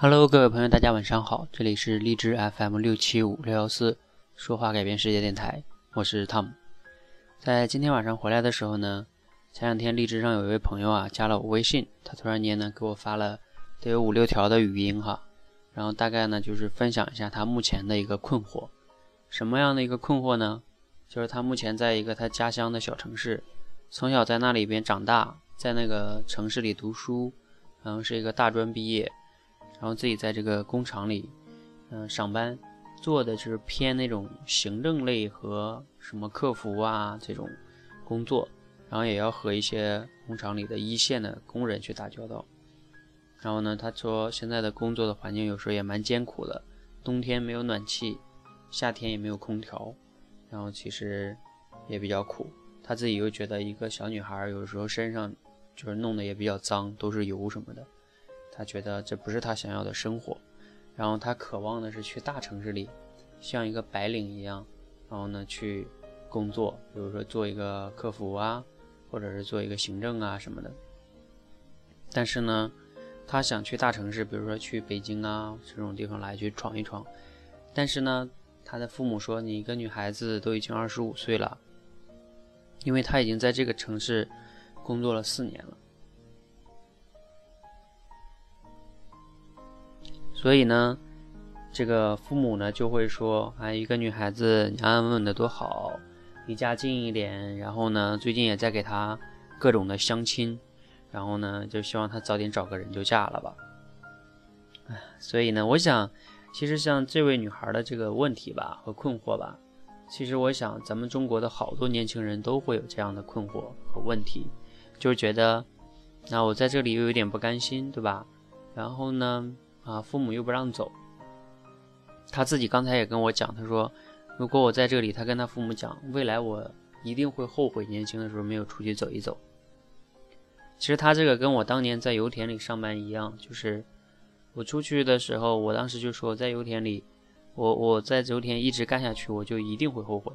Hello，各位朋友，大家晚上好，这里是荔枝 FM 六七五六幺四说话改变世界电台，我是 Tom。在今天晚上回来的时候呢，前两天荔枝上有一位朋友啊加了我微信，他突然间呢给我发了得有五六条的语音哈，然后大概呢就是分享一下他目前的一个困惑，什么样的一个困惑呢？就是他目前在一个他家乡的小城市，从小在那里边长大，在那个城市里读书，然后是一个大专毕业。然后自己在这个工厂里，嗯，上班，做的就是偏那种行政类和什么客服啊这种工作，然后也要和一些工厂里的一线的工人去打交道。然后呢，他说现在的工作的环境有时候也蛮艰苦的，冬天没有暖气，夏天也没有空调，然后其实也比较苦。他自己又觉得一个小女孩有时候身上就是弄得也比较脏，都是油什么的。他觉得这不是他想要的生活，然后他渴望的是去大城市里，像一个白领一样，然后呢去工作，比如说做一个客服啊，或者是做一个行政啊什么的。但是呢，他想去大城市，比如说去北京啊这种地方来去闯一闯。但是呢，他的父母说：“你一个女孩子都已经二十五岁了，因为他已经在这个城市工作了四年了。”所以呢，这个父母呢就会说：“哎，一个女孩子，你安安稳稳的多好，离家近一点。然后呢，最近也在给她各种的相亲，然后呢，就希望她早点找个人就嫁了吧。”哎，所以呢，我想，其实像这位女孩的这个问题吧和困惑吧，其实我想咱们中国的好多年轻人都会有这样的困惑和问题，就是觉得，那我在这里又有点不甘心，对吧？然后呢？啊，父母又不让走。他自己刚才也跟我讲，他说，如果我在这里，他跟他父母讲，未来我一定会后悔年轻的时候没有出去走一走。其实他这个跟我当年在油田里上班一样，就是我出去的时候，我当时就说，在油田里，我我在油田一直干下去，我就一定会后悔。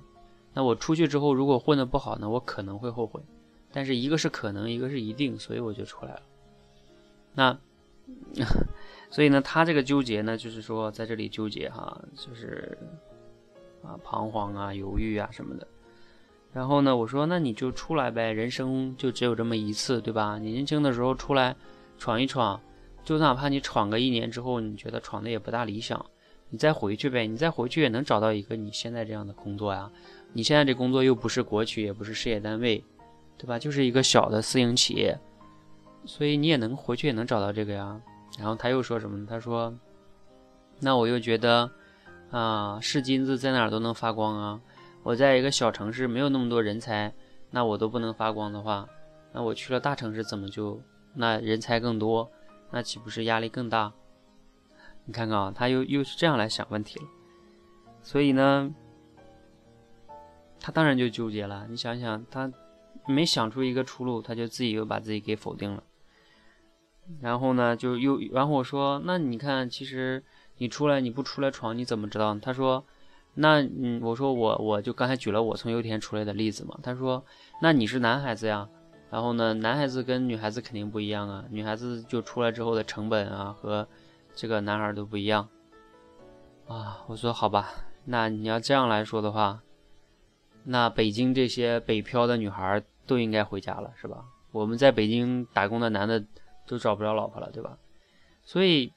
那我出去之后，如果混得不好呢，我可能会后悔。但是一个是可能，一个是一定，所以我就出来了。那。所以呢，他这个纠结呢，就是说在这里纠结哈，就是啊彷徨啊、犹豫啊什么的。然后呢，我说那你就出来呗，人生就只有这么一次，对吧？你年轻的时候出来闯一闯，就哪怕你闯个一年之后，你觉得闯的也不大理想，你再回去呗，你再回去也能找到一个你现在这样的工作呀。你现在这工作又不是国企，也不是事业单位，对吧？就是一个小的私营企业，所以你也能回去也能找到这个呀。然后他又说什么？他说：“那我又觉得，啊，是金子在哪儿都能发光啊。我在一个小城市，没有那么多人才，那我都不能发光的话，那我去了大城市，怎么就那人才更多？那岂不是压力更大？你看看啊，他又又是这样来想问题了。所以呢，他当然就纠结了。你想想，他没想出一个出路，他就自己又把自己给否定了。”然后呢，就又然后我说，那你看，其实你出来你不出来闯，你怎么知道？他说，那嗯，我说我我就刚才举了我从油田出来的例子嘛。他说，那你是男孩子呀，然后呢，男孩子跟女孩子肯定不一样啊，女孩子就出来之后的成本啊和这个男孩都不一样啊。我说好吧，那你要这样来说的话，那北京这些北漂的女孩都应该回家了，是吧？我们在北京打工的男的。都找不着老婆了，对吧？所以，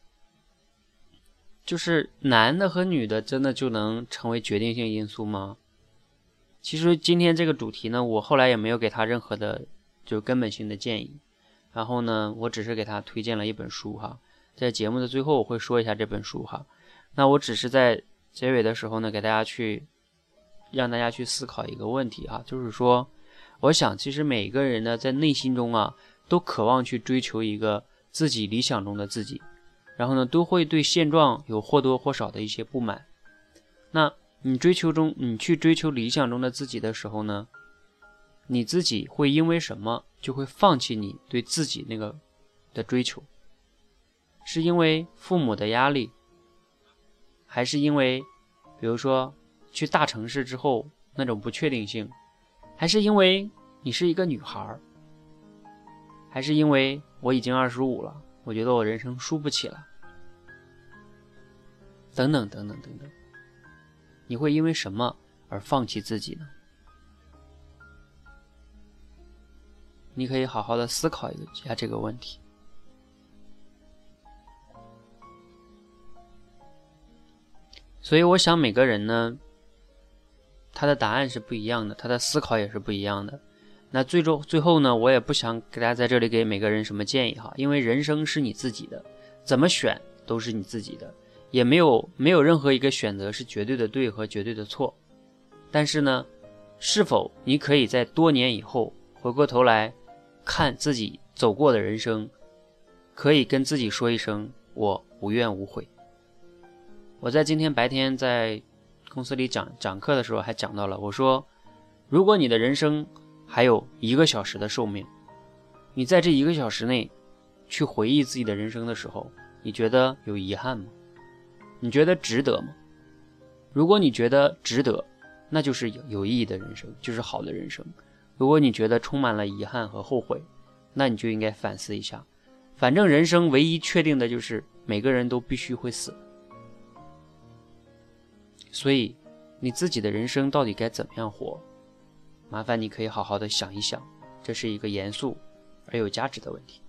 就是男的和女的真的就能成为决定性因素吗？其实今天这个主题呢，我后来也没有给他任何的就根本性的建议。然后呢，我只是给他推荐了一本书哈，在节目的最后我会说一下这本书哈。那我只是在结尾的时候呢，给大家去让大家去思考一个问题哈，就是说，我想其实每个人呢在内心中啊。都渴望去追求一个自己理想中的自己，然后呢，都会对现状有或多或少的一些不满。那你追求中，你去追求理想中的自己的时候呢，你自己会因为什么就会放弃你对自己那个的追求？是因为父母的压力，还是因为，比如说去大城市之后那种不确定性，还是因为你是一个女孩儿？还是因为我已经二十五了，我觉得我人生输不起了。等等等等等等。你会因为什么而放弃自己呢？你可以好好的思考一下这个问题。所以，我想每个人呢，他的答案是不一样的，他的思考也是不一样的。那最终最后呢，我也不想给大家在这里给每个人什么建议哈，因为人生是你自己的，怎么选都是你自己的，也没有没有任何一个选择是绝对的对和绝对的错。但是呢，是否你可以在多年以后回过头来看自己走过的人生，可以跟自己说一声我无怨无悔。我在今天白天在公司里讲讲课的时候还讲到了，我说，如果你的人生还有一个小时的寿命，你在这一个小时内去回忆自己的人生的时候，你觉得有遗憾吗？你觉得值得吗？如果你觉得值得，那就是有意义的人生，就是好的人生。如果你觉得充满了遗憾和后悔，那你就应该反思一下。反正人生唯一确定的就是每个人都必须会死。所以，你自己的人生到底该怎么样活？麻烦你可以好好的想一想，这是一个严肃而有价值的问题。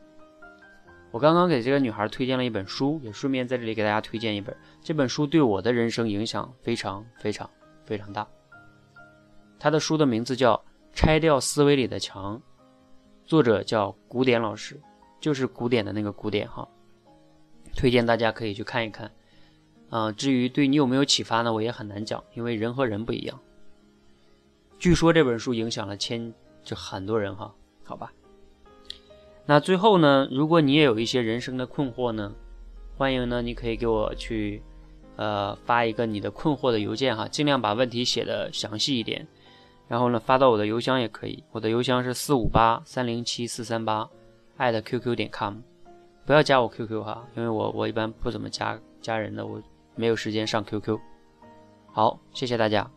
我刚刚给这个女孩推荐了一本书，也顺便在这里给大家推荐一本。这本书对我的人生影响非常非常非常大。他的书的名字叫《拆掉思维里的墙》，作者叫古典老师，就是古典的那个古典哈。推荐大家可以去看一看。啊，至于对你有没有启发呢？我也很难讲，因为人和人不一样。据说这本书影响了千就很多人哈，好吧。那最后呢，如果你也有一些人生的困惑呢，欢迎呢，你可以给我去呃发一个你的困惑的邮件哈，尽量把问题写的详细一点，然后呢发到我的邮箱也可以，我的邮箱是四五八三零七四三八艾特 qq 点 com，不要加我 QQ 哈，因为我我一般不怎么加加人的我。没有时间上 QQ，好，谢谢大家。